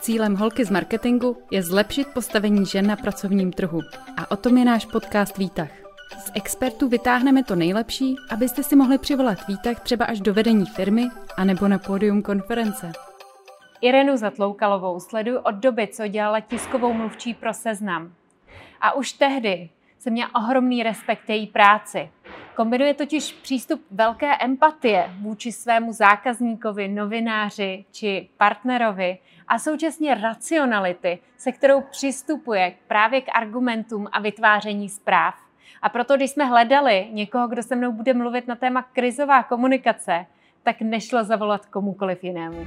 Cílem holky z marketingu je zlepšit postavení žen na pracovním trhu. A o tom je náš podcast Výtah. Z expertů vytáhneme to nejlepší, abyste si mohli přivolat výtah třeba až do vedení firmy anebo na pódium konference. Irenu Zatloukalovou sleduji od doby, co dělala tiskovou mluvčí pro seznam. A už tehdy jsem měla ohromný respekt její práci. Kombinuje totiž přístup velké empatie vůči svému zákazníkovi, novináři či partnerovi a současně racionality, se kterou přistupuje právě k argumentům a vytváření zpráv. A proto, když jsme hledali někoho, kdo se mnou bude mluvit na téma krizová komunikace, tak nešlo zavolat komukoliv jinému.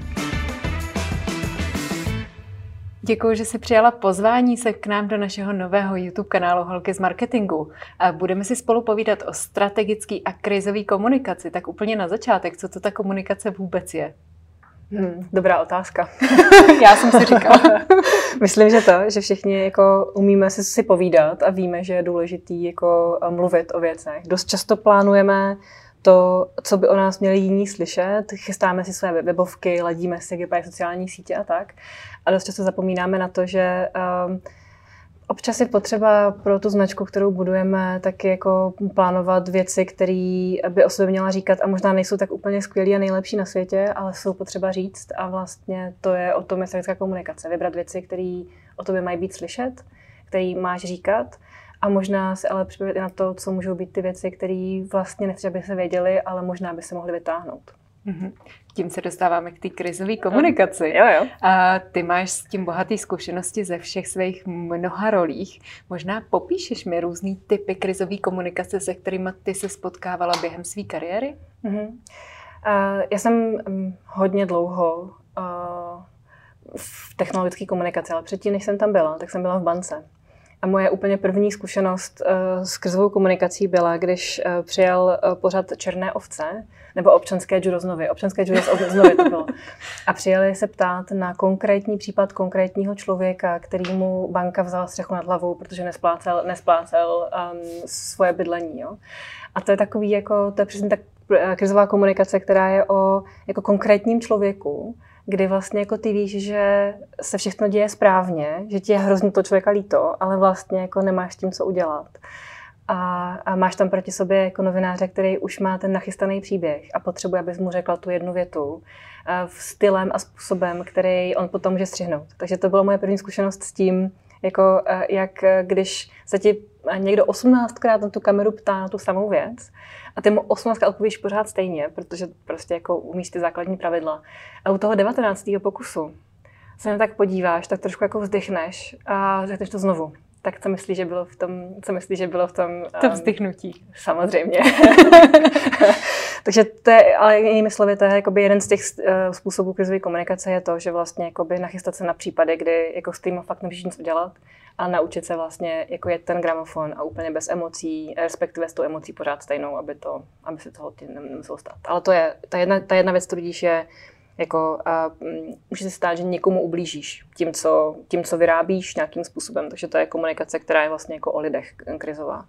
Děkuji, že jsi přijala pozvání se k nám do našeho nového YouTube kanálu Holky z marketingu. A budeme si spolu povídat o strategický a krizový komunikaci. Tak úplně na začátek, co to ta komunikace vůbec je? Hmm, dobrá otázka. Já jsem si říkala. Myslím, že to, že všichni jako umíme si, si povídat a víme, že je důležitý jako mluvit o věcech. Dost často plánujeme to, co by o nás měli jiní slyšet. Chystáme si své webovky, ladíme si GPI sociální sítě a tak. A dost často zapomínáme na to, že um, občas je potřeba pro tu značku, kterou budujeme, taky jako plánovat věci, které by o sobě měla říkat a možná nejsou tak úplně skvělé a nejlepší na světě, ale jsou potřeba říct a vlastně to je o tom strategická komunikace. Vybrat věci, které o tobě mají být slyšet, které máš říkat a možná se ale připravit i na to, co můžou být ty věci, které vlastně nechci, aby se věděli, ale možná by se mohly vytáhnout. Mm-hmm. Tím se dostáváme k té krizové komunikaci. Jo, jo. A ty máš s tím bohatý zkušenosti ze všech svých mnoha rolích. Možná popíšeš mi různý typy krizové komunikace, se kterými ty se spotkávala během své kariéry? Mm-hmm. Uh, já jsem um, hodně dlouho uh, v technologické komunikaci, ale předtím, než jsem tam byla, tak jsem byla v bance. A moje úplně první zkušenost uh, s krizovou komunikací byla, když uh, přijel uh, pořad Černé ovce, nebo občanské judo znovy. Občanské judo znovy to bylo. A přijeli se ptát na konkrétní případ konkrétního člověka, kterýmu banka vzala střechu nad hlavou, protože nesplácel, nesplácel um, svoje bydlení. Jo? A to je takový, jako, to je přesně tak krizová komunikace, která je o jako konkrétním člověku, kdy vlastně jako ty víš, že se všechno děje správně, že ti je hrozně to člověka líto, ale vlastně jako nemáš s tím, co udělat. A, a máš tam proti sobě jako novináře, který už má ten nachystaný příběh a potřebuje, abys mu řekla tu jednu větu v stylem a způsobem, který on potom může střihnout. Takže to byla moje první zkušenost s tím, jako jak když se ti někdo 18krát na tu kameru ptá na tu samou věc a ty mu 18krát odpovíš pořád stejně, protože prostě jako umíš ty základní pravidla. A u toho 19. pokusu se na tak podíváš, tak trošku jako vzdychneš a řekneš to znovu. Tak co myslíš, že bylo v tom, co myslíš, že bylo v tom... To um, vzdychnutí. Samozřejmě. Takže to je, ale jinými slovy, to je jakoby jeden z těch uh, způsobů krizové komunikace je to, že vlastně jakoby nachystat se na případy, kdy jako s tím fakt nemůžeš nic udělat a naučit se vlastně, jako je ten gramofon a úplně bez emocí, respektive s tou emocí pořád stejnou, aby, to, aby se toho nemuselo stát. Ale to je, ta jedna, ta jedna věc, tudíž je, jako, a, um, může se stát, že někomu ublížíš tím co, tím, co vyrábíš nějakým způsobem. Takže to je komunikace, která je vlastně jako o lidech krizová.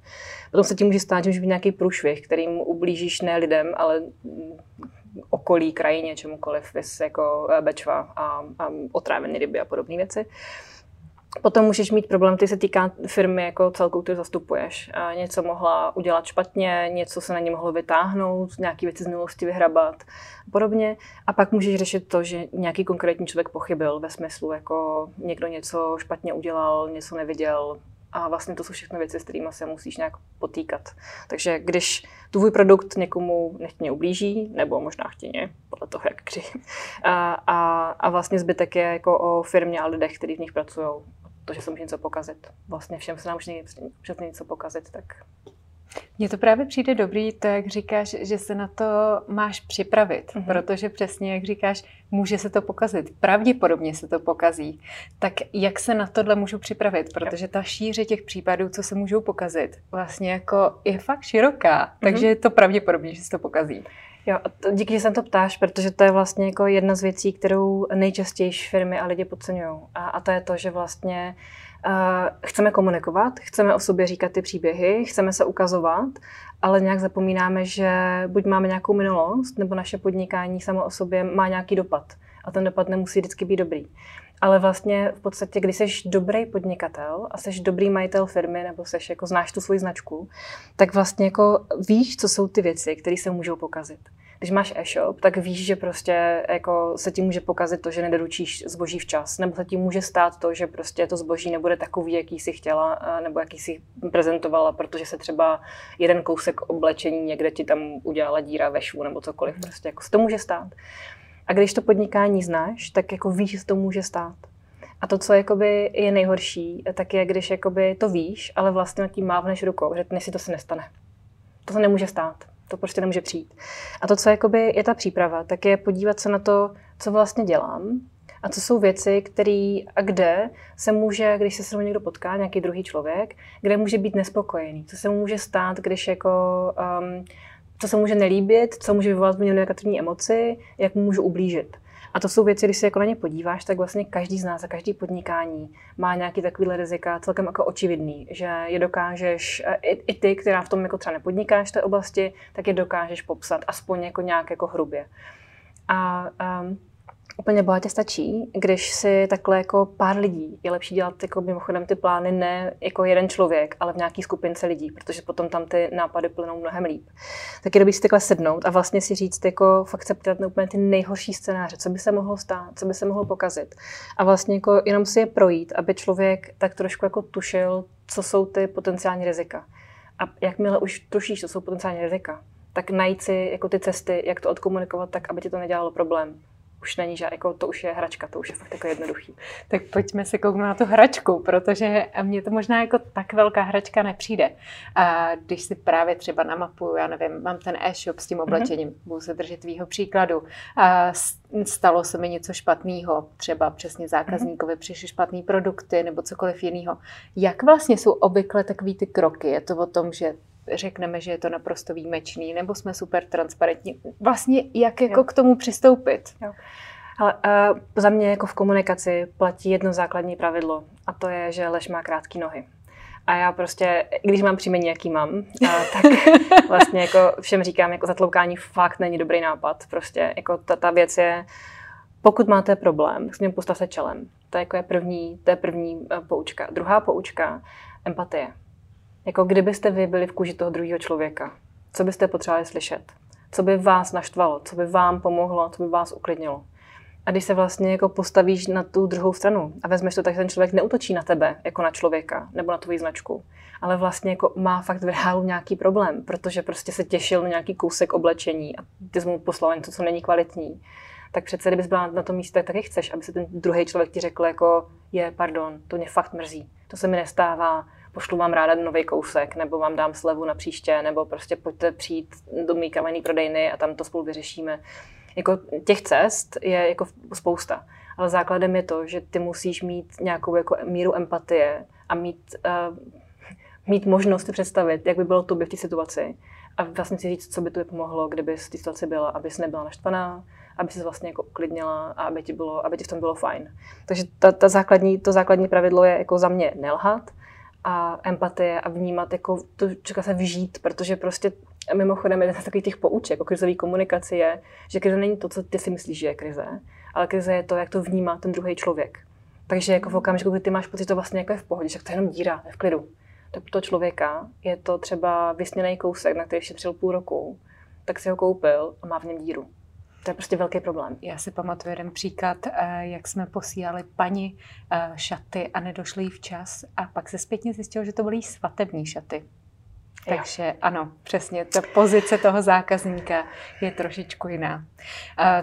Potom se tím může stát, že může být nějaký průšvih, kterým ublížíš ne lidem, ale okolí, krajině, čemukoliv, vys jako eh, bečva a, a otrávené ryby a podobné věci. Potom můžeš mít problém, který se týká firmy jako celkou, kterou zastupuješ. A něco mohla udělat špatně, něco se na ně mohlo vytáhnout, nějaké věci z minulosti vyhrabat a podobně. A pak můžeš řešit to, že nějaký konkrétní člověk pochybil ve smyslu, jako někdo něco špatně udělal, něco neviděl, a vlastně to jsou všechno věci, s kterými se musíš nějak potýkat. Takže když tvůj produkt někomu nechtěně ublíží, nebo možná chtěně, podle toho, jak kři, a, a, a vlastně zbytek je jako o firmě a lidech, kteří v nich pracují to, že se může něco pokazit. Vlastně všem se nám může něco pokazit, tak mně to právě přijde dobrý, to, jak říkáš, že se na to máš připravit, mm-hmm. protože přesně, jak říkáš, může se to pokazit, pravděpodobně se to pokazí. Tak jak se na tohle můžu připravit? Protože ta šíře těch případů, co se můžou pokazit, vlastně jako je fakt široká, mm-hmm. takže je to pravděpodobně, že se to pokazí. Jo, díky, že se to ptáš, protože to je vlastně jako jedna z věcí, kterou nejčastěji firmy a lidi podceňují. A, a to je to, že vlastně uh, chceme komunikovat, chceme o sobě říkat ty příběhy, chceme se ukazovat, ale nějak zapomínáme, že buď máme nějakou minulost, nebo naše podnikání samo o sobě má nějaký dopad. a ten dopad nemusí vždycky být dobrý. Ale vlastně v podstatě, když jsi dobrý podnikatel a jsi dobrý majitel firmy nebo jsi jako znáš tu svoji značku, tak vlastně jako víš, co jsou ty věci, které se můžou pokazit když máš e-shop, tak víš, že prostě jako se ti může pokazit to, že nedoručíš zboží včas, nebo se ti může stát to, že prostě to zboží nebude takový, jaký jsi chtěla, nebo jaký jsi prezentovala, protože se třeba jeden kousek oblečení někde ti tam udělala díra ve švu nebo cokoliv, prostě jako se to může stát. A když to podnikání znáš, tak jako víš, že se to může stát. A to, co jakoby je nejhorší, tak je, když jakoby to víš, ale vlastně nad tím mávneš rukou, že si to se nestane. To se nemůže stát. To prostě nemůže přijít. A to, co jakoby je ta příprava, tak je podívat se na to, co vlastně dělám a co jsou věci, které a kde se může, když se s někdo potká, nějaký druhý člověk, kde může být nespokojený. Co se mu může stát, když jako um, co se může nelíbit, co může vyvolat něm negativní emoci, jak mu můžu ublížit. A to jsou věci, když se jako na ně podíváš, tak vlastně každý z nás a každý podnikání má nějaký takovýhle rizika celkem jako očividný, že je dokážeš, i, i ty, která v tom jako třeba nepodnikáš v té oblasti, tak je dokážeš popsat aspoň jako nějak jako hrubě. A um, Úplně bohatě stačí, když si takhle jako pár lidí, je lepší dělat jako mimochodem ty plány ne jako jeden člověk, ale v nějaký skupince lidí, protože potom tam ty nápady plynou mnohem líp. Tak je dobrý si takhle sednout a vlastně si říct, jako fakt se ptát na úplně ty nejhorší scénáře, co by se mohlo stát, co by se mohlo pokazit. A vlastně jako jenom si je projít, aby člověk tak trošku jako tušil, co jsou ty potenciální rizika. A jakmile už tušíš, co jsou potenciální rizika, tak najít si jako ty cesty, jak to odkomunikovat tak, aby ti to nedělalo problém už není, že jako to už je hračka, to už je fakt jako jednoduchý. Tak pojďme se kouknout na tu hračku, protože mně to možná jako tak velká hračka nepřijde. A když si právě třeba namapuju, já nevím, mám ten e-shop s tím mhm. oblečením, mm-hmm. budu se držet tvýho příkladu, a stalo se mi něco špatného, třeba přesně zákazníkovi mm-hmm. přišly špatné produkty nebo cokoliv jiného. Jak vlastně jsou obvykle takový ty kroky? Je to o tom, že řekneme, že je to naprosto výjimečný, nebo jsme super transparentní. Vlastně jak jako jo. k tomu přistoupit? Jo. Ale uh, za mě jako v komunikaci platí jedno základní pravidlo a to je, že lež má krátké nohy. A já prostě, když mám příjmení, jaký mám, a, tak vlastně jako všem říkám, jako zatloukání fakt není dobrý nápad. Prostě jako ta, ta věc je, pokud máte problém, tak s ním postavte čelem. To je, jako je první, to je první uh, poučka. Druhá poučka, empatie. Jako kdybyste vy byli v kůži toho druhého člověka, co byste potřebovali slyšet? Co by vás naštvalo? Co by vám pomohlo? Co by vás uklidnilo? A když se vlastně jako postavíš na tu druhou stranu a vezmeš to tak, že ten člověk neutočí na tebe jako na člověka nebo na tvoji značku, ale vlastně jako má fakt v reálu nějaký problém, protože prostě se těšil na nějaký kousek oblečení a ty jsi mu poslal něco, co není kvalitní, tak přece, kdybys byla na tom místě, tak taky chceš, aby se ten druhý člověk ti řekl jako je, pardon, to mě fakt mrzí, to se mi nestává, pošlu vám ráda nový kousek, nebo vám dám slevu na příště, nebo prostě pojďte přijít do mý kamenný prodejny a tam to spolu vyřešíme. Jako těch cest je jako spousta, ale základem je to, že ty musíš mít nějakou jako míru empatie a mít, uh, mít možnost představit, jak by bylo tobě v té situaci a vlastně si říct, co by to pomohlo, kdyby v té situaci byla, abys nebyla naštvaná, aby se vlastně jako uklidnila a aby ti, bylo, aby ti v tom bylo fajn. Takže ta, ta základní, to základní pravidlo je jako za mě nelhat, a empatie a vnímat, jako to čeká se vžít, protože prostě mimochodem jeden z takových těch pouček o krizové komunikaci je, že krize není to, co ty si myslíš, že je krize, ale krize je to, jak to vnímá ten druhý člověk. Takže jako v okamžiku, kdy ty máš pocit, že to vlastně jako je v pohodě, že to je jenom díra, je v klidu. Tak toho člověka je to třeba vysněný kousek, na který šetřil půl roku, tak si ho koupil a má v něm díru. To je prostě velký problém. Já si pamatuju jeden příklad, eh, jak jsme posílali paní eh, šaty a nedošly jí včas a pak se zpětně zjistilo, že to byly svatební šaty. Takže ano, přesně, ta pozice toho zákazníka je trošičku jiná.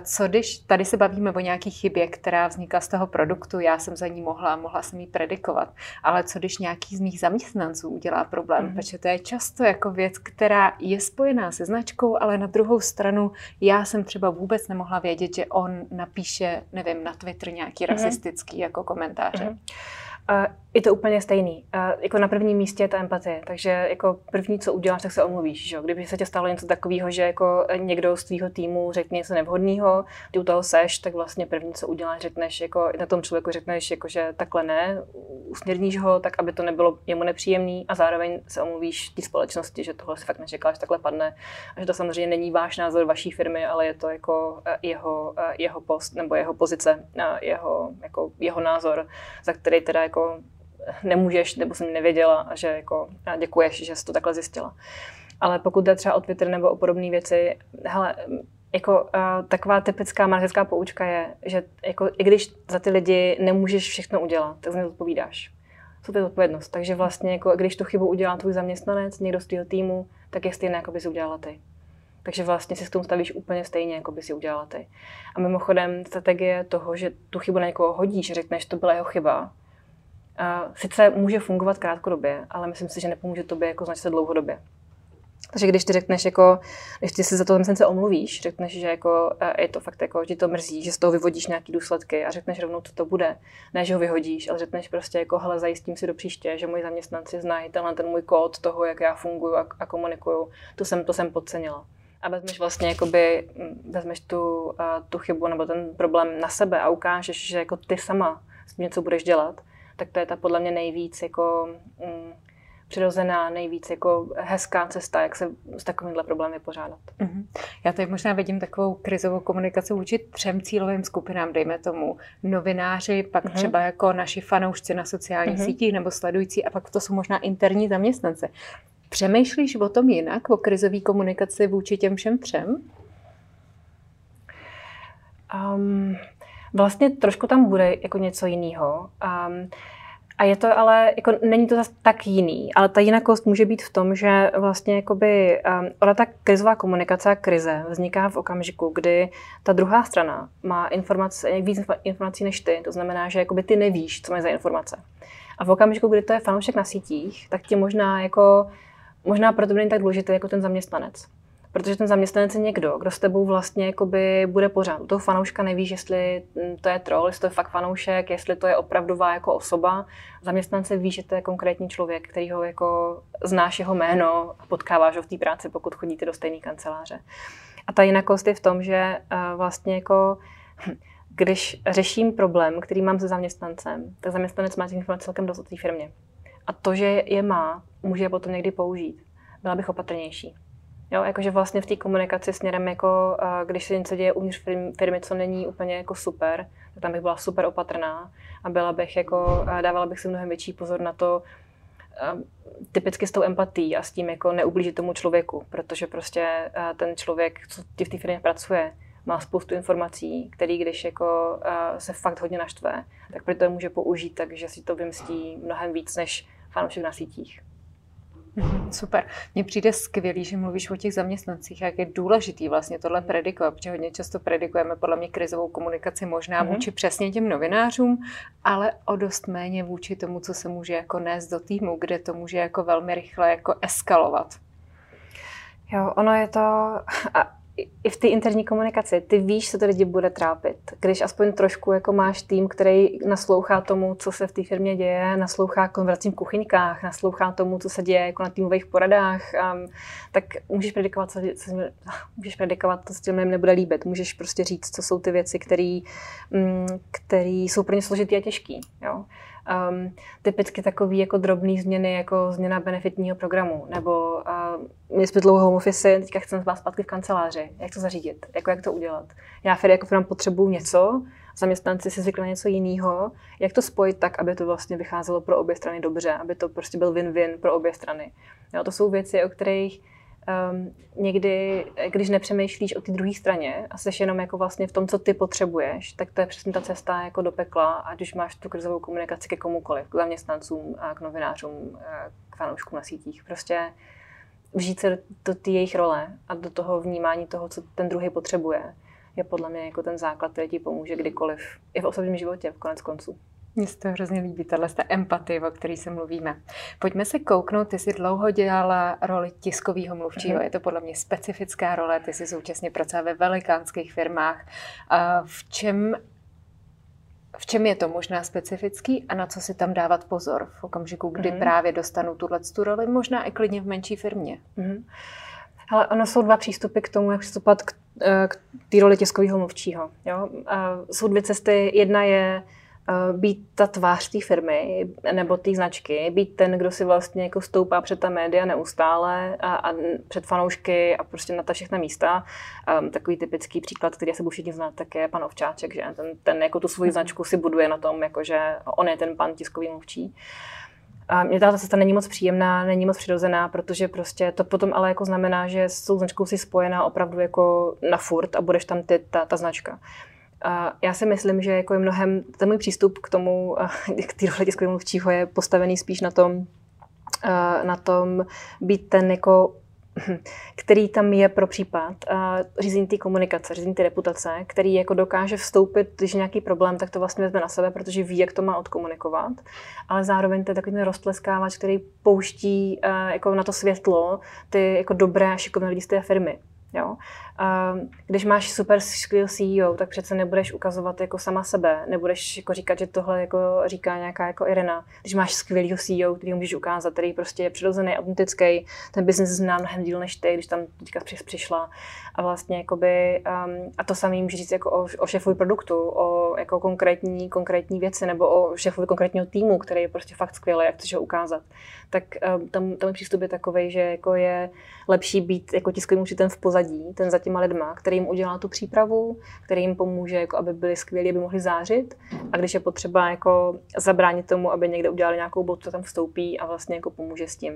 Co když tady se bavíme o nějaké chybě, která vznikla z toho produktu, já jsem za ní mohla, mohla jsem ji predikovat, ale co když nějaký z mých zaměstnanců udělá problém, mm. protože to je často jako věc, která je spojená se značkou, ale na druhou stranu já jsem třeba vůbec nemohla vědět, že on napíše, nevím, na Twitter nějaký mm. rasistický jako komentáře. Mm. Je to úplně stejný. Jako na prvním místě je ta empatie, takže jako první, co uděláš, tak se omluvíš. Že? Kdyby se tě stalo něco takového, že jako někdo z tvého týmu řekne něco nevhodného, ty u toho seš, tak vlastně první, co uděláš, řekneš, jako na tom člověku řekneš, jako, že takhle ne, usměrníš ho, tak aby to nebylo jemu nepříjemný a zároveň se omluvíš té společnosti, že tohle si fakt nečekal, že takhle padne. A že to samozřejmě není váš názor vaší firmy, ale je to jako eh, jeho, eh, jeho post nebo jeho pozice, jeho, jako jeho názor, za který teda jako nemůžeš, nebo jsem nevěděla a že jako a děkuješ, že jsi to takhle zjistila. Ale pokud jde třeba o Twitter nebo o podobné věci, hele, jako uh, taková typická marketická poučka je, že jako, i když za ty lidi nemůžeš všechno udělat, tak za ně odpovídáš. Co to je odpovědnost. Takže vlastně, jako, když tu chybu udělá tvůj zaměstnanec, někdo z tvého týmu, tak je stejné, jako bys udělala ty. Takže vlastně si s tomu stavíš úplně stejně, jako by si udělala ty. A mimochodem strategie toho, že tu chybu na někoho hodíš, řekneš, to byla jeho chyba, sice může fungovat krátkodobě, ale myslím si, že nepomůže tobě jako značce dlouhodobě. Takže když ty řekneš, jako, když ty si za to se omluvíš, řekneš, že jako, je to fakt jako, že to mrzí, že z toho vyvodíš nějaké důsledky a řekneš rovnou, co to bude. Ne, že ho vyhodíš, ale řekneš prostě jako, hele, zajistím si do příště, že moji zaměstnanci znají tenhle ten můj kód toho, jak já funguji a, a komunikuju. To jsem, to jsem podcenila. A vezmeš vlastně, jakoby, vezmeš tu, tu chybu nebo ten problém na sebe a ukážeš, že jako ty sama s tím něco budeš dělat tak to je ta podle mě nejvíc jako mm, přirozená, nejvíc jako hezká cesta, jak se s takovýmhle problémy pořádat. Mm-hmm. Já tady možná vidím takovou krizovou komunikaci vůči třem cílovým skupinám, dejme tomu novináři, pak mm-hmm. třeba jako naši fanoušci na sociálních mm-hmm. sítích nebo sledující a pak to jsou možná interní zaměstnance. Přemýšlíš o tom jinak, o krizové komunikaci vůči těm všem třem? Um, Vlastně trošku tam bude jako něco jiného. Um, a je to ale, jako není to zase tak jiný, ale ta jinakost může být v tom, že vlastně jakoby, um, ona ta krizová komunikace a krize vzniká v okamžiku, kdy ta druhá strana má informace, víc informací než ty, to znamená, že jakoby ty nevíš, co máš za informace. A v okamžiku, kdy to je fanoušek na sítích, tak ti možná jako, možná proto není tak důležitý jako ten zaměstnanec protože ten zaměstnanec je někdo, kdo s tebou vlastně jakoby bude pořád. U toho fanouška nevíš, jestli to je troll, jestli to je fakt fanoušek, jestli to je opravdová jako osoba. Zaměstnance ví, že to je konkrétní člověk, který ho jako znáš jeho jméno a potkáváš ho v té práci, pokud chodíte do stejné kanceláře. A ta jinakost je v tom, že vlastně jako když řeším problém, který mám se zaměstnancem, tak zaměstnanec má těch informací celkem dost o té firmě. A to, že je má, může je potom někdy použít. Byla bych opatrnější. Jo, jakože vlastně v té komunikaci směrem, jako když se něco děje uvnitř firmy, co není úplně jako super, tak tam bych byla super opatrná a byla bych jako, dávala bych si mnohem větší pozor na to, typicky s tou empatí a s tím jako neublížit tomu člověku, protože prostě ten člověk, co ti v té firmě pracuje, má spoustu informací, který když jako se fakt hodně naštve, tak proto je může použít, takže si to vymstí mnohem víc než fanoušek na sítích. Mhm, super. Mně přijde skvělý, že mluvíš o těch zaměstnancích, jak je důležitý vlastně tohle predikovat, protože hodně často predikujeme podle mě krizovou komunikaci možná mm-hmm. vůči přesně těm novinářům, ale o dost méně vůči tomu, co se může jako nést do týmu, kde to může jako velmi rychle jako eskalovat. Jo, ono je to, a i v té interní komunikaci, ty víš, co to lidi bude trápit. Když aspoň trošku jako máš tým, který naslouchá tomu, co se v té firmě děje, naslouchá konveracím v kuchyňkách, naslouchá tomu, co se děje jako na týmových poradách, um, tak můžeš predikovat, co, co, můžeš predikovat, co s tím nebude líbit. Můžeš prostě říct, co jsou ty věci, které um, jsou pro ně složitý a těžký. Jo? Um, typicky takový jako drobný změny, jako změna benefitního programu, nebo uh, my jsme dlouho home office, teďka chceme vás zpátky v kanceláři. Jak to zařídit? Jako jak to udělat? Já Fede jako firma potřebuju něco, zaměstnanci si zvykli na něco jiného. Jak to spojit tak, aby to vlastně vycházelo pro obě strany dobře, aby to prostě byl win-win pro obě strany. Jo, to jsou věci, o kterých um, někdy, když nepřemýšlíš o té druhé straně a jsi jenom jako vlastně v tom, co ty potřebuješ, tak to je přesně ta cesta jako do pekla, ať už máš tu krizovou komunikaci ke komukoliv, k zaměstnancům, a k novinářům, k fanouškům na sítích. Prostě vžít se do té jejich role a do toho vnímání toho, co ten druhý potřebuje, je podle mě jako ten základ, který ti pomůže kdykoliv, i v osobním životě, v konec konců. Mně se to hrozně líbí, tahle ta empatie, o které se mluvíme. Pojďme se kouknout, ty jsi dlouho dělala roli tiskového mluvčího, mm-hmm. je to podle mě specifická role, ty jsi současně pracovala ve velikánských firmách. V čem v čem je to možná specifický a na co si tam dávat pozor v okamžiku, kdy mm. právě dostanu tuhle tu roli, možná i klidně v menší firmě? Mm. Ale ono jsou dva přístupy k tomu, jak přistupovat k, eh, k té roli tiskového mluvčího. Jo? jsou dvě cesty. Jedna je být ta tvář té firmy nebo té značky, být ten, kdo si vlastně jako stoupá před ta média neustále a, a před fanoušky a prostě na ta všechna místa. Um, takový typický příklad, který se všichni znát, tak je pan Ovčáček, že ten, ten jako tu svoji mhm. značku si buduje na tom, jako že on je ten pan tiskový mluvčí. A mě ta cesta není moc příjemná, není moc přirozená, protože prostě to potom ale jako znamená, že s tou značkou si spojená opravdu jako na furt a budeš tam ty, ta, ta značka. Já si myslím, že jako je mnohem, ten můj přístup k tomu, k té roli tiskového mluvčího je postavený spíš na tom, na tom být ten jako který tam je pro případ řízení té komunikace, řízení té reputace, který jako dokáže vstoupit, když nějaký problém, tak to vlastně vezme na sebe, protože ví, jak to má odkomunikovat, ale zároveň to je takový ten roztleskávač, který pouští jako na to světlo ty jako dobré a šikovné lidi z té firmy. Jo? A když máš super skvělý CEO, tak přece nebudeš ukazovat jako sama sebe, nebudeš jako říkat, že tohle jako říká nějaká jako Irena. Když máš skvělý CEO, který můžeš ukázat, který prostě je přirozený, autentický, ten biznis zná mnohem díl než ty, když tam teďka přišla. A vlastně jakoby, um, a to samé můžeš říct jako o, o šéfovi produktu, o jako konkrétní, konkrétní věci, nebo o šéfovi konkrétního týmu, který je prostě fakt skvělý, jak chceš ho ukázat. Tak um, tam, tam přístup je takový, že jako je lepší být jako tiskovým učitem v pozadí, ten za těma lidma, který jim udělá tu přípravu, který jim pomůže, jako aby byli skvělí, aby mohli zářit. A když je potřeba jako zabránit tomu, aby někde udělali nějakou botu, co tam vstoupí a vlastně jako pomůže s tím.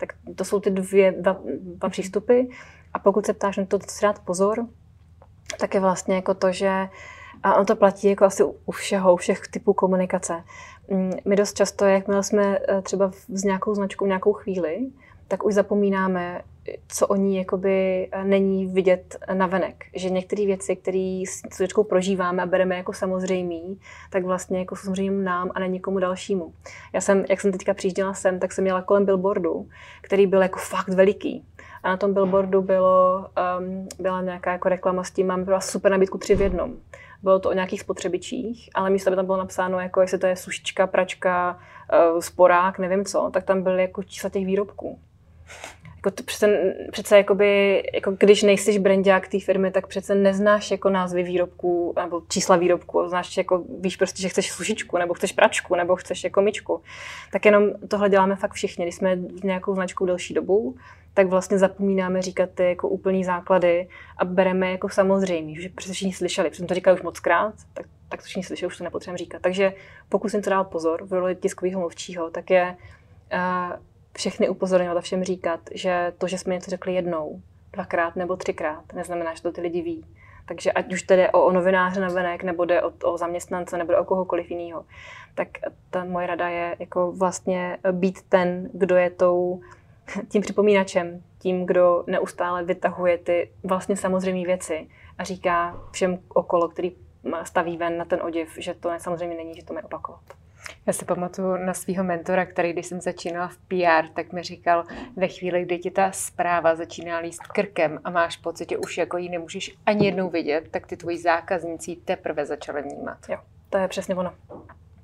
Tak to jsou ty dvě, dva, dva přístupy. A pokud se ptáš na to, co si dát pozor, tak je vlastně jako to, že a on to platí jako asi u všeho, u všech typů komunikace. Mm, my dost často, jakmile jsme eh, třeba s nějakou značkou nějakou chvíli, tak už zapomínáme, co o ní jakoby eh, není vidět na venek. Že některé věci, které s značkou prožíváme a bereme jako samozřejmý, tak vlastně jako samozřejmě nám a ne nikomu dalšímu. Já jsem, jak jsem teďka přijížděla sem, tak jsem měla kolem billboardu, který byl jako fakt veliký. A na tom billboardu bylo, um, byla nějaká jako reklama s tím, mám byla super nabídku tři v jednom. Bylo to o nějakých spotřebičích, ale místo, aby tam bylo napsáno, jako jestli to je sušička, pračka, uh, sporák, nevím co, tak tam byly jako čísla těch výrobků jako to přece, přece jakoby, jako když nejsiš brandák té firmy, tak přece neznáš jako názvy výrobků nebo čísla výrobků, znáš jako, víš prostě, že chceš sušičku, nebo chceš pračku, nebo chceš jako myčku. Tak jenom tohle děláme fakt všichni. Když jsme nějakou značkou delší dobu, tak vlastně zapomínáme říkat ty jako úplný základy a bereme jako samozřejmý, že přece všichni slyšeli, protože to říkali už moc krát, tak, tak to všichni slyšeli, už to nepotřebujeme říkat. Takže pokud to dát pozor v roli tiskového mluvčího, tak je uh, všechny upozorňovat a všem říkat, že to, že jsme něco řekli jednou, dvakrát nebo třikrát, neznamená, že to ty lidi ví. Takže ať už tedy o, o novináře na venek, nebo jde o, o zaměstnance, nebo o kohokoliv jiného, tak ta moje rada je jako vlastně být ten, kdo je tou, tím připomínačem, tím, kdo neustále vytahuje ty vlastně samozřejmé věci a říká všem okolo, který staví ven na ten oděv, že to samozřejmě není, že to má opakovat. Já si pamatuju na svého mentora, který když jsem začínala v PR, tak mi říkal, ve chvíli, kdy ti ta zpráva začíná líst krkem a máš pocit, že už jako ji nemůžeš ani jednou vidět, tak ty tvoji zákazníci teprve začaly vnímat. Jo, to je přesně ono.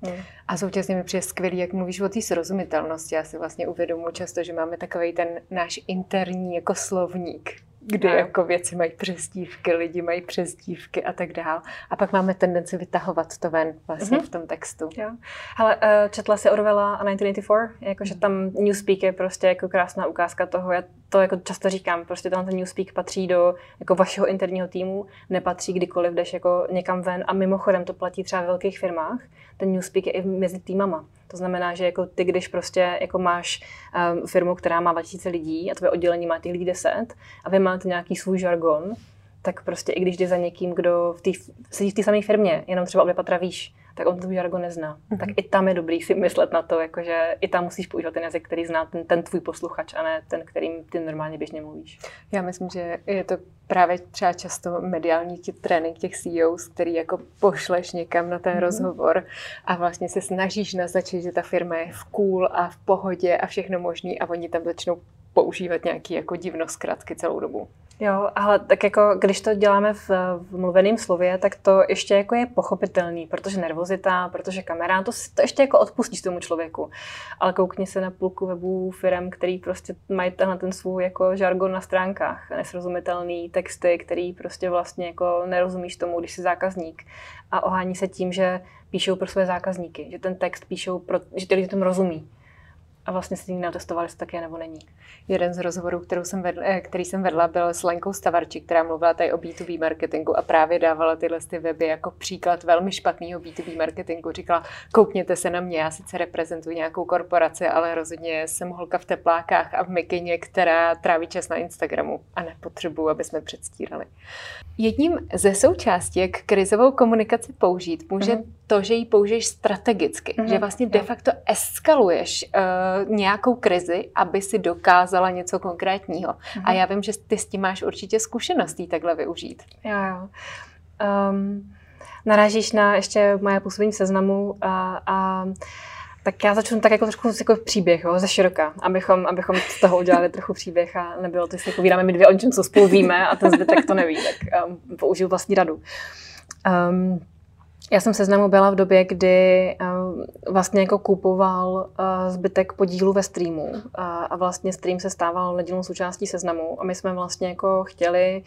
Hmm. A současně mi přijde skvělý, jak mluvíš o té srozumitelnosti. Já si vlastně uvědomuji často, že máme takový ten náš interní jako slovník, kde no. jako věci mají přestívky, lidi mají přestívky a tak dál. A pak máme tendenci vytahovat to ven vlastně mm-hmm. v tom textu. Jo. Hele, uh, četla si Orwella a 1984, jakože tam Newspeak je prostě jako krásná ukázka toho, já to jako často říkám, prostě ten Newspeak patří do jako vašeho interního týmu, nepatří kdykoliv jdeš jako někam ven a mimochodem to platí třeba ve velkých firmách, ten Newspeak je i mezi týmama. To znamená, že jako ty, když prostě jako máš um, firmu, která má 2000 lidí a tvoje oddělení má těch lidí 10 a vy máte nějaký svůj žargon, tak prostě i když jde za někým, kdo v tý, sedí v té samé firmě, jenom třeba obě patra výš, tak on ten žargon nezná. Mm-hmm. Tak i tam je dobrý si myslet na to, jakože i tam musíš používat ten jazyk, který zná ten, ten tvůj posluchač a ne ten, kterým ty normálně běžně mluvíš. Já myslím, že je to právě třeba často mediální trénink těch CEOs, který jako pošleš někam na ten mm-hmm. rozhovor a vlastně se snažíš naznačit, že ta firma je v cool a v pohodě a všechno možný a oni tam začnou používat nějaký jako divno zkratky celou dobu. Jo, ale tak jako když to děláme v, v mluveném slově, tak to ještě jako je pochopitelný, protože nervozita, protože kamera, to, to ještě jako odpustíš tomu člověku. Ale koukni se na půlku webů firm, který prostě mají tenhle ten svůj jako žargon na stránkách, nesrozumitelný texty, který prostě vlastně jako nerozumíš tomu, když jsi zákazník. A ohání se tím, že píšou pro své zákazníky, že ten text píšou, pro, že ty lidi tomu rozumí a vlastně si nikdy netestovali, jestli tak je nebo není. Jeden z rozhovorů, kterou jsem vedla, eh, který jsem vedla, byl s Lenkou Stavarčí, která mluvila tady o B2B marketingu a právě dávala tyhle ty weby jako příklad velmi špatného B2B marketingu. Říkala, koukněte se na mě, já sice reprezentuji nějakou korporaci, ale rozhodně jsem holka v teplákách a v mikině, která tráví čas na Instagramu a nepotřebuji, aby jsme předstírali. Jedním ze součástí, jak krizovou komunikaci použít, může mm-hmm. To, že ji použiješ strategicky, mm-hmm. že vlastně de facto eskaluješ uh, nějakou krizi, aby si dokázala něco konkrétního. Mm-hmm. A já vím, že ty s tím máš určitě zkušeností takhle využít. Jo, jo. Um, narážíš na ještě moje působení v seznamu a, a tak já začnu tak jako trošku jako příběh, jo, ze široka, abychom, abychom z toho udělali trochu příběh a nebylo to, že si povídáme my dvě o čem, co spolu víme a ten zbytek to neví, tak um, použiju vlastní radu. Um, já jsem seznamu byla v době, kdy uh, vlastně jako kupoval uh, zbytek podílu ve streamu uh, a vlastně stream se stával nedílnou součástí seznamu a my jsme vlastně jako chtěli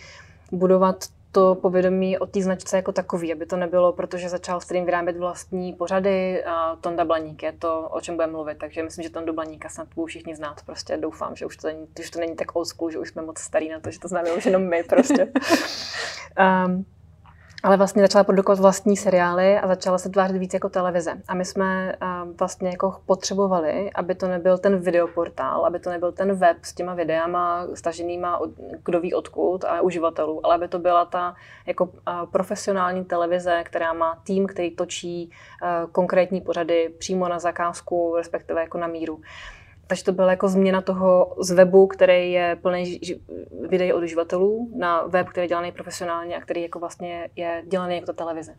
budovat to povědomí o té značce jako takový, aby to nebylo, protože začal stream vyrábět vlastní pořady a Tonda Blaník je to, o čem budeme mluvit, takže myslím, že Tonda Blaníka snad budou všichni znát, prostě doufám, že už to není, že to není tak old school, že už jsme moc starý na to, že to známe už jenom my prostě. um, ale vlastně začala produkovat vlastní seriály a začala se tvářit víc jako televize. A my jsme vlastně jako potřebovali, aby to nebyl ten videoportál, aby to nebyl ten web s těma videama staženýma od, kdo ví odkud a uživatelů, ale aby to byla ta jako profesionální televize, která má tým, který točí konkrétní pořady přímo na zakázku, respektive jako na míru. Takže to byla jako změna toho z webu, který je plný videí od uživatelů, na web, který je dělaný profesionálně a který jako vlastně je dělaný jako ta televize.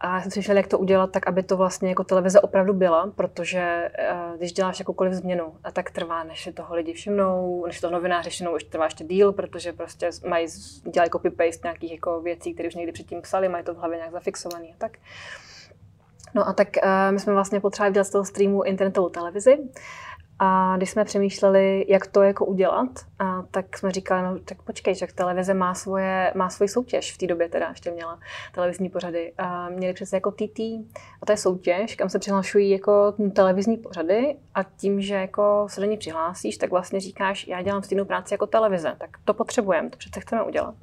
A já jsem přemýšlela, jak to udělat tak, aby to vlastně jako televize opravdu byla, protože uh, když děláš jakoukoliv změnu, a tak trvá, než si toho lidi všimnou, než to novináři všimnou, už trvá ještě díl, protože prostě mají, dělají copy-paste nějakých jako věcí, které už někdy předtím psali, mají to v hlavě nějak zafixované a tak. No a tak uh, my jsme vlastně potřebovali dělat z toho streamu internetovou televizi. A když jsme přemýšleli, jak to jako udělat, a tak jsme říkali, no tak počkej, že televize má, svoje, má svoji soutěž, v té době teda ještě měla televizní pořady. A měli přece jako TT, a to je soutěž, kam se přihlašují jako televizní pořady a tím, že jako se do ní přihlásíš, tak vlastně říkáš, já dělám stejnou práci jako televize, tak to potřebujeme, to přece chceme udělat.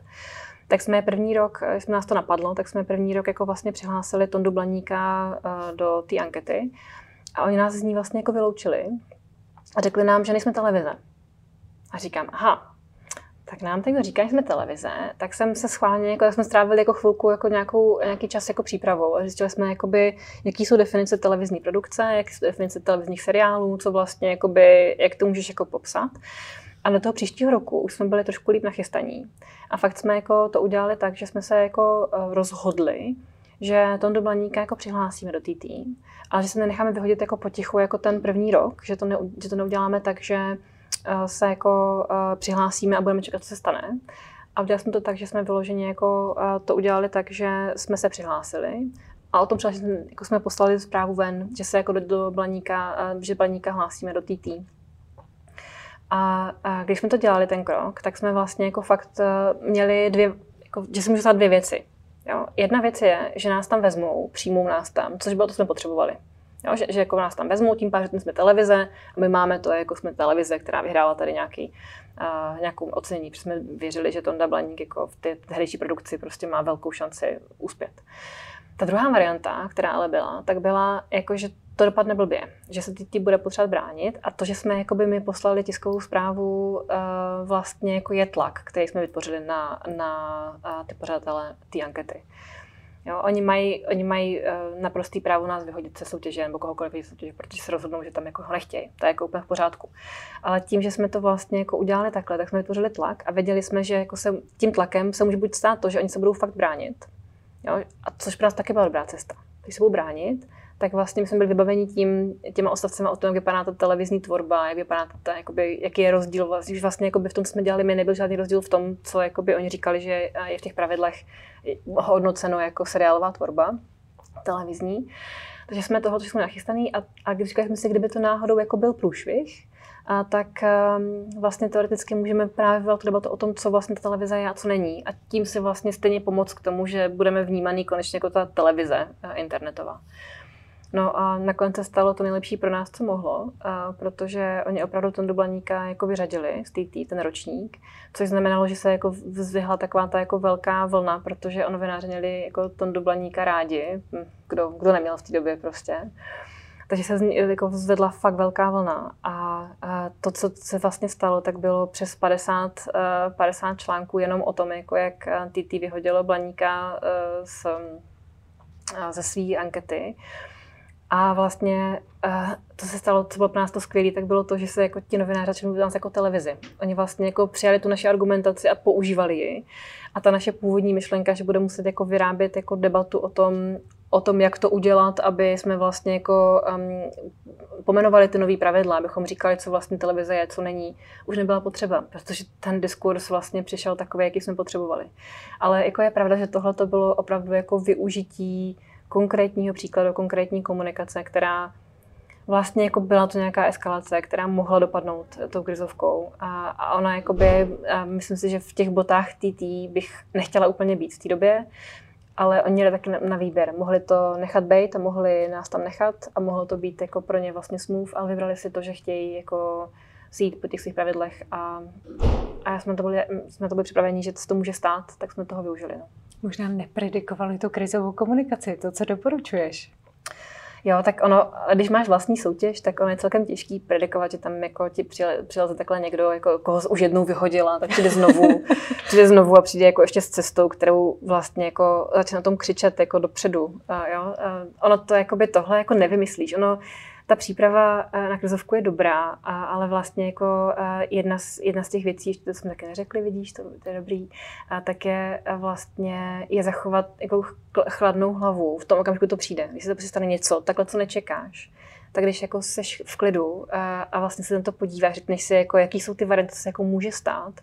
Tak jsme první rok, jsme nás to napadlo, tak jsme první rok jako vlastně přihlásili Tondu Blaníka eh, do té ankety a oni nás z ní vlastně jako vyloučili, a řekli nám, že nejsme televize. A říkám, aha, tak nám teď říká, že jsme televize, tak jsem se schválně, jako, jsme strávili jako chvilku, jako nějakou, nějaký čas jako přípravou a zjistili jsme, jakoby, jaký jsou definice televizní produkce, jaký jsou definice televizních seriálů, co vlastně, jakoby, jak to můžeš jako popsat. A do toho příštího roku už jsme byli trošku líp nachystaní. A fakt jsme jako to udělali tak, že jsme se jako rozhodli, že Tondu Blaníka jako přihlásíme do TT, ale že se nenecháme vyhodit jako potichu jako ten první rok, že to, ne, že to neuděláme tak, že eh, se jako uh, přihlásíme a budeme čekat, co se stane. A udělali jsme to tak, že jsme vyloženě jako uh, to udělali tak, že jsme se přihlásili a o tom třeba jako jsme poslali zprávu ven, že se jako do, do Blaníka, že Blaníka hlásíme do TT. A, a když jsme to dělali ten krok, tak jsme vlastně jako fakt měli dvě, jako, že se můžu dvě věci. Jo. Jedna věc je, že nás tam vezmou, přijmou nás tam, což bylo to, jsme potřebovali. Jo, že, že jako nás tam vezmou, tím pádem, jsme televize a my máme to, jako jsme televize, která vyhrála tady nějaký, uh, nějakou ocenění, protože jsme věřili, že Tonda Blaník jako v té herečí produkci prostě má velkou šanci uspět. Ta druhá varianta, která ale byla, tak byla, jako, že to dopadne blbě, že se ty bude potřebovat bránit a to, že jsme jakoby my poslali tiskovou zprávu, uh, vlastně jako je tlak, který jsme vytvořili na, na uh, ty pořadatele té ankety. Jo, oni mají, oni mají uh, naprostý právo nás vyhodit se soutěže nebo kohokoliv ze soutěže, protože se rozhodnou, že tam jako ho nechtějí. To je jako úplně v pořádku. Ale tím, že jsme to vlastně jako udělali takhle, tak jsme vytvořili tlak a věděli jsme, že jako se, tím tlakem se může buď stát to, že oni se budou fakt bránit. Jo, a což pro nás taky byla dobrá cesta. Když se budou bránit, tak vlastně my jsme byli vybaveni tím, těma odstavcemi o tom, jak vypadá ta televizní tvorba, jak vypadá ta, jakoby, jaký je rozdíl. Vlastně, vlastně jakoby v tom jsme dělali, my nebyl žádný rozdíl v tom, co jakoby oni říkali, že je v těch pravidlech hodnoceno jako seriálová tvorba televizní. Takže jsme toho, jsme nachystaný a, a když jsme si, kdyby to náhodou jako byl průšvih, a tak um, vlastně teoreticky můžeme právě vyvolat debatu o tom, co vlastně ta televize je a co není. A tím si vlastně stejně pomoct k tomu, že budeme vnímaný konečně jako ta televize uh, internetová. No a nakonec se stalo to nejlepší pro nás, co mohlo, uh, protože oni opravdu ten Dublaníka jako vyřadili z TT, ten ročník, což znamenalo, že se jako vzvihla taková ta jako velká vlna, protože on měli jako ten Dublaníka rádi, hm, kdo, kdo neměl v té době prostě. Takže se jako zvedla fakt velká vlna. A, a to, co se vlastně stalo, tak bylo přes 50, 50 eh, článků jenom o tom, jako jak TT vyhodilo Blaníka eh, z, eh, ze své ankety. A vlastně to se stalo, co bylo pro nás to skvělé, tak bylo to, že se jako ti novináři začali nás jako televizi. Oni vlastně jako přijali tu naši argumentaci a používali ji. A ta naše původní myšlenka, že bude muset jako vyrábět jako debatu o tom, o tom, jak to udělat, aby jsme vlastně jako um, pomenovali ty nové pravidla, abychom říkali, co vlastně televize je, co není, už nebyla potřeba, protože ten diskurs vlastně přišel takový, jaký jsme potřebovali. Ale jako je pravda, že tohle to bylo opravdu jako využití konkrétního příkladu, konkrétní komunikace, která vlastně jako byla to nějaká eskalace, která mohla dopadnout tou krizovkou. A, a ona jakoby, a myslím si, že v těch botách TT bych nechtěla úplně být v té době, ale oni měli taky na, výběr. Mohli to nechat být a mohli nás tam nechat a mohlo to být jako pro ně vlastně smooth, ale vybrali si to, že chtějí jako jít po těch svých pravidlech a, a jsme to byli, jsme to byli připraveni, že to může stát, tak jsme toho využili. No. Možná nepredikovali tu krizovou komunikaci, to, co doporučuješ. Jo, tak ono, když máš vlastní soutěž, tak ono je celkem těžký predikovat, že tam jako ti přileze takhle někdo, jako, koho už jednou vyhodila, tak přijde znovu, přijde znovu a přijde jako ještě s cestou, kterou vlastně jako začne na tom křičet jako dopředu. A jo, a ono to jako by tohle jako nevymyslíš. Ono, ta příprava eh, na krizovku je dobrá, ale vlastně jako eh, jedna z, jedna z těch věcí, to jsme také neřekli, vidíš, to, to je dobrý, tak je eh, vlastně je zachovat jako chladnou hlavu v tom okamžiku to přijde. Když se to prostě stane něco, takhle co nečekáš, tak když jako seš v klidu a, a vlastně se na to podíváš, řekneš si, jako, jaký jsou ty varianty, co se jako může stát,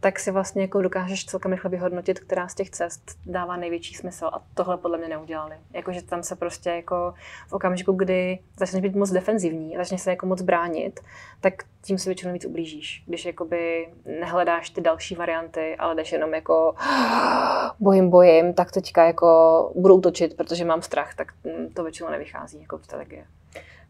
tak si vlastně jako dokážeš celkem rychle vyhodnotit, která z těch cest dává největší smysl. A tohle podle mě neudělali. Jakože tam se prostě jako v okamžiku, kdy začneš být moc defenzivní, začneš se jako moc bránit, tak tím si většinou víc ublížíš. Když jakoby nehledáš ty další varianty, ale jdeš jenom jako bojím, bojím, tak teďka jako budu útočit, protože mám strach, tak to většinou nevychází jako strategie.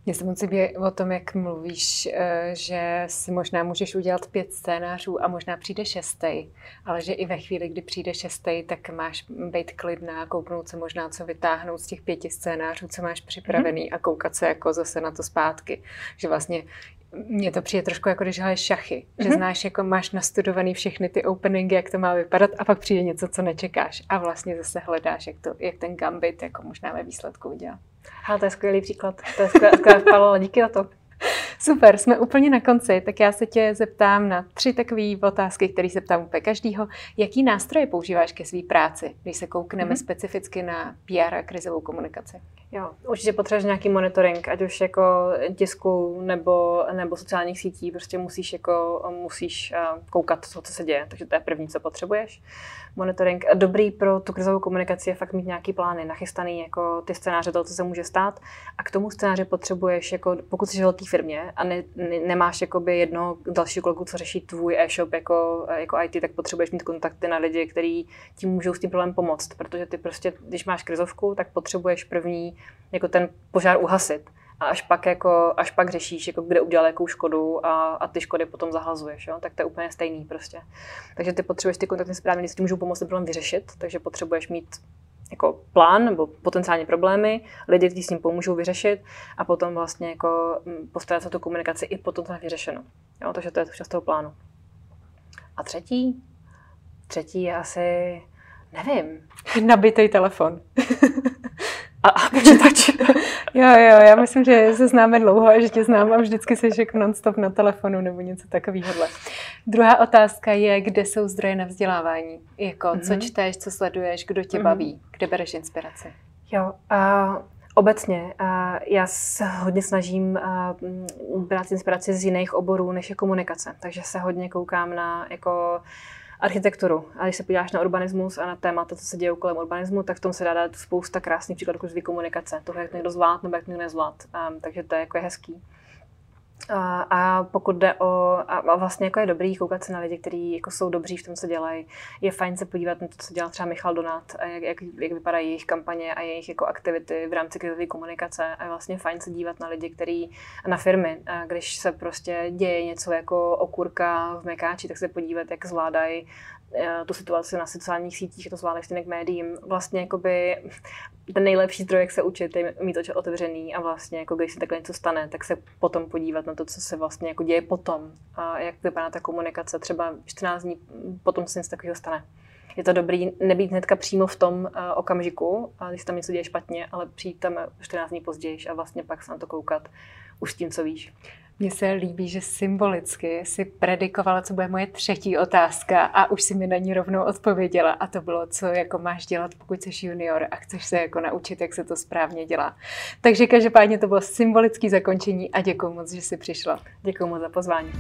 Mně se moc líbí o tom, jak mluvíš, eh, že si možná můžeš udělat pět scénářů a možná přijde šestý, ale že i ve chvíli, kdy přijde šestý, tak máš být klidná, kouknout se možná, co vytáhnout z těch pěti scénářů, co máš připravený mm-hmm. a koukat se jako zase na to zpátky. Že vlastně mně to přijde trošku jako když hraješ šachy, mm-hmm. že mhm. znáš, jako máš nastudovaný všechny ty openingy, jak to má vypadat a pak přijde něco, co nečekáš a vlastně zase hledáš, jak, to, jak ten gambit jako možná ve výsledku udělá. Ale to je skvělý příklad. To je skvělé, skvělé díky za to. Super, jsme úplně na konci, tak já se tě zeptám na tři takové otázky, které se ptám úplně každýho. Jaký nástroje používáš ke své práci, když se koukneme mm-hmm. specificky na PR a krizovou komunikaci? Jo, určitě potřebuješ nějaký monitoring, ať už jako tisku nebo, nebo sociálních sítí, prostě musíš, jako, musíš eh, koukat to, co se děje, takže to je první, co potřebuješ. Monitoring. Dobrý pro tu krizovou komunikaci je fakt mít nějaký plány, nachystaný jako ty scénáře toho, co se může stát. A k tomu scénáři potřebuješ, jako, pokud jsi v velké firmě a ne, ne, nemáš jakoby jedno další kolegu, co řeší tvůj e-shop jako, jako IT, tak potřebuješ mít kontakty na lidi, kteří ti můžou s tím problémem pomoct. Protože ty prostě, když máš krizovku, tak potřebuješ první jako ten požár uhasit. A až pak, jako, až pak řešíš, jako kde udělal jakou škodu a, a ty škody potom zahlazuješ. Jo? Tak to je úplně stejný prostě. Takže ty potřebuješ ty správně, lidi, ti můžou pomoct problém vyřešit, takže potřebuješ mít jako plán nebo potenciálně problémy, lidi, kteří s ním pomůžou vyřešit a potom vlastně jako mm, postarat se tu komunikaci i potom to vyřešeno. Jo? Takže to je součást toho plánu. A třetí? Třetí je asi, nevím. Nabitý telefon. a, a počítač. jo, jo, já myslím, že se známe dlouho a že tě znám a vždycky jsi jako non-stop na telefonu nebo něco takového. Druhá otázka je, kde jsou zdroje na vzdělávání? Jako, mm-hmm. co mhm. čteš, co sleduješ, kdo tě mm-hmm. baví, kde bereš inspiraci? Jo, a Obecně, já se hodně snažím brát inspiraci z jiných oborů, než je komunikace. Takže se hodně koukám na jako architekturu. A když se podíváš na urbanismus a na témata, co se děje kolem urbanismu, tak v tom se dá dát spousta krásných příkladů krizové komunikace. Toho, jak někdo zvlád nebo jak někdo nezvlád. Um, takže to je jako je hezký. A, a pokud jde o, a vlastně jako je dobrý koukat se na lidi, kteří jako jsou dobří v tom, co dělají. Je fajn se podívat na to, co dělá třeba Michal Donat, a jak, jak, jak vypadají jejich kampaně a jejich jako aktivity v rámci krizové komunikace. A je vlastně fajn se dívat na lidi, kteří na firmy, a když se prostě děje něco jako okurka v Mekáči, tak se podívat, jak zvládají Eh, tu situaci na sociálních sítích, to zvládají stejně k médiím. Vlastně jakoby ten nejlepší zdroj, jak se učit, je mít oči otevřený a vlastně jako když se takhle něco stane, tak se potom podívat na to, co se vlastně jako děje potom a jak vypadá ta komunikace třeba 14 dní potom se něco takového stane. Je to dobrý nebýt hnedka přímo v tom uh, okamžiku, a když tam něco děje špatně, ale přijít tam 14 dní později a vlastně pak se na to koukat už s tím, co víš. Mně se líbí, že symbolicky si predikovala, co bude moje třetí otázka a už si mi na ní rovnou odpověděla a to bylo, co jako máš dělat, pokud jsi junior a chceš se jako naučit, jak se to správně dělá. Takže každopádně to bylo symbolické zakončení a děkuji moc, že jsi přišla. Děkuji moc za pozvání.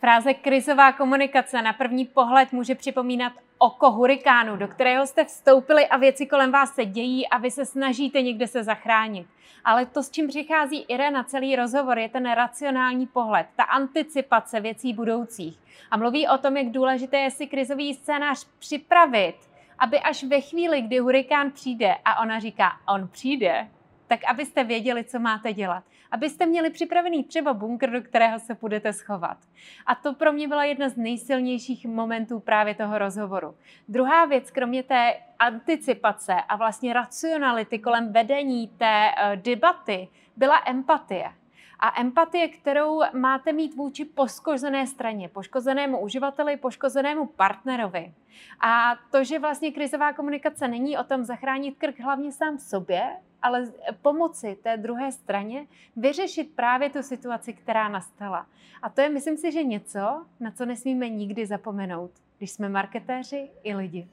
Fráze krizová komunikace na první pohled může připomínat oko hurikánu, do kterého jste vstoupili a věci kolem vás se dějí a vy se snažíte někde se zachránit. Ale to, s čím přichází Irena celý rozhovor, je ten racionální pohled, ta anticipace věcí budoucích. A mluví o tom, jak důležité je si krizový scénář připravit, aby až ve chvíli, kdy hurikán přijde a ona říká, on přijde, tak abyste věděli, co máte dělat. Abyste měli připravený třeba bunkr, do kterého se budete schovat. A to pro mě byla jedna z nejsilnějších momentů právě toho rozhovoru. Druhá věc, kromě té anticipace a vlastně racionality kolem vedení té uh, debaty, byla empatie a empatie, kterou máte mít vůči poškozené straně, poškozenému uživateli, poškozenému partnerovi. A to, že vlastně krizová komunikace není o tom zachránit krk hlavně sám sobě, ale pomoci té druhé straně vyřešit právě tu situaci, která nastala. A to je, myslím si, že něco, na co nesmíme nikdy zapomenout, když jsme marketéři i lidi.